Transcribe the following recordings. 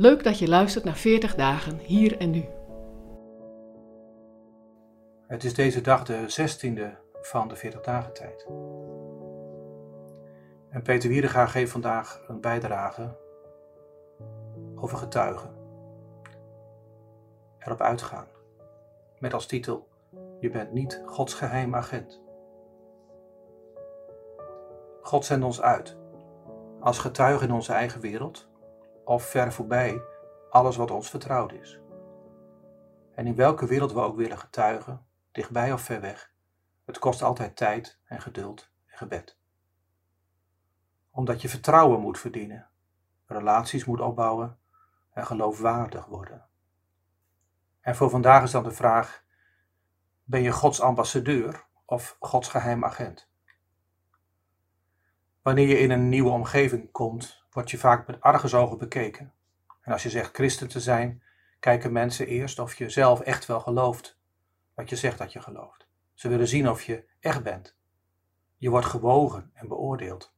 Leuk dat je luistert naar 40 dagen hier en nu. Het is deze dag de 16e van de 40 dagen tijd. En Peter Wiedega geeft vandaag een bijdrage over getuigen. Erop uitgaan. Met als titel: Je bent niet Gods geheim agent. God zendt ons uit als getuigen in onze eigen wereld of ver voorbij alles wat ons vertrouwd is. En in welke wereld we ook willen getuigen, dichtbij of ver weg, het kost altijd tijd en geduld en gebed. Omdat je vertrouwen moet verdienen, relaties moet opbouwen en geloofwaardig worden. En voor vandaag is dan de vraag: ben je Gods ambassadeur of Gods geheim agent? Wanneer je in een nieuwe omgeving komt, word je vaak met argusogen bekeken. En als je zegt christen te zijn, kijken mensen eerst of je zelf echt wel gelooft wat je zegt dat je gelooft. Ze willen zien of je echt bent. Je wordt gewogen en beoordeeld.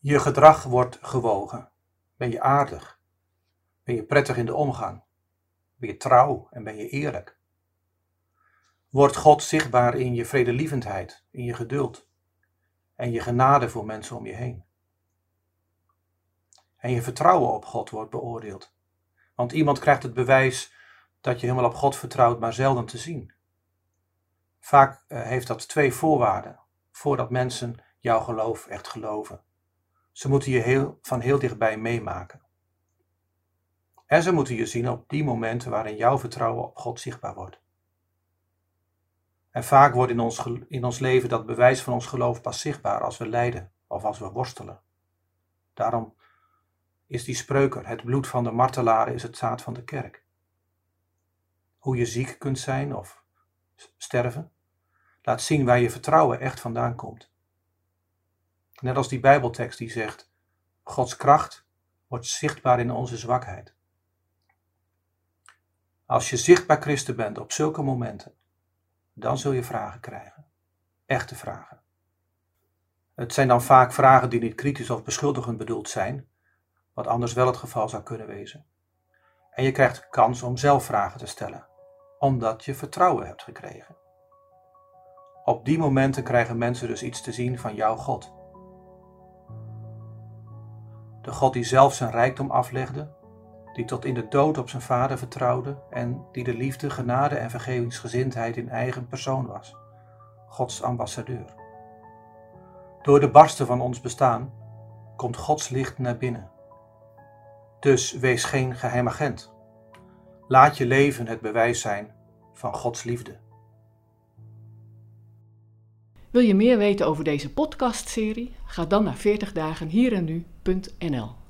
Je gedrag wordt gewogen. Ben je aardig? Ben je prettig in de omgang? Ben je trouw en ben je eerlijk? Wordt God zichtbaar in je vredelievendheid, in je geduld en je genade voor mensen om je heen? En je vertrouwen op God wordt beoordeeld. Want iemand krijgt het bewijs dat je helemaal op God vertrouwt, maar zelden te zien. Vaak eh, heeft dat twee voorwaarden voordat mensen jouw geloof echt geloven. Ze moeten je heel, van heel dichtbij meemaken. En ze moeten je zien op die momenten waarin jouw vertrouwen op God zichtbaar wordt. En vaak wordt in ons, in ons leven dat bewijs van ons geloof pas zichtbaar als we lijden of als we worstelen. Daarom is die spreuker, het bloed van de martelaren is het zaad van de kerk. Hoe je ziek kunt zijn of sterven, laat zien waar je vertrouwen echt vandaan komt. Net als die Bijbeltekst die zegt, Gods kracht wordt zichtbaar in onze zwakheid. Als je zichtbaar christen bent op zulke momenten, dan zul je vragen krijgen. Echte vragen. Het zijn dan vaak vragen die niet kritisch of beschuldigend bedoeld zijn, wat anders wel het geval zou kunnen wezen. En je krijgt de kans om zelf vragen te stellen, omdat je vertrouwen hebt gekregen. Op die momenten krijgen mensen dus iets te zien van jouw God. De God die zelf zijn rijkdom aflegde, die tot in de dood op zijn vader vertrouwde en die de liefde, genade en vergevingsgezindheid in eigen persoon was. Gods ambassadeur. Door de barsten van ons bestaan komt Gods licht naar binnen. Dus wees geen geheim agent. Laat je leven het bewijs zijn van Gods liefde. Wil je meer weten over deze podcastserie? Ga dan naar 40dagenhierennu.nl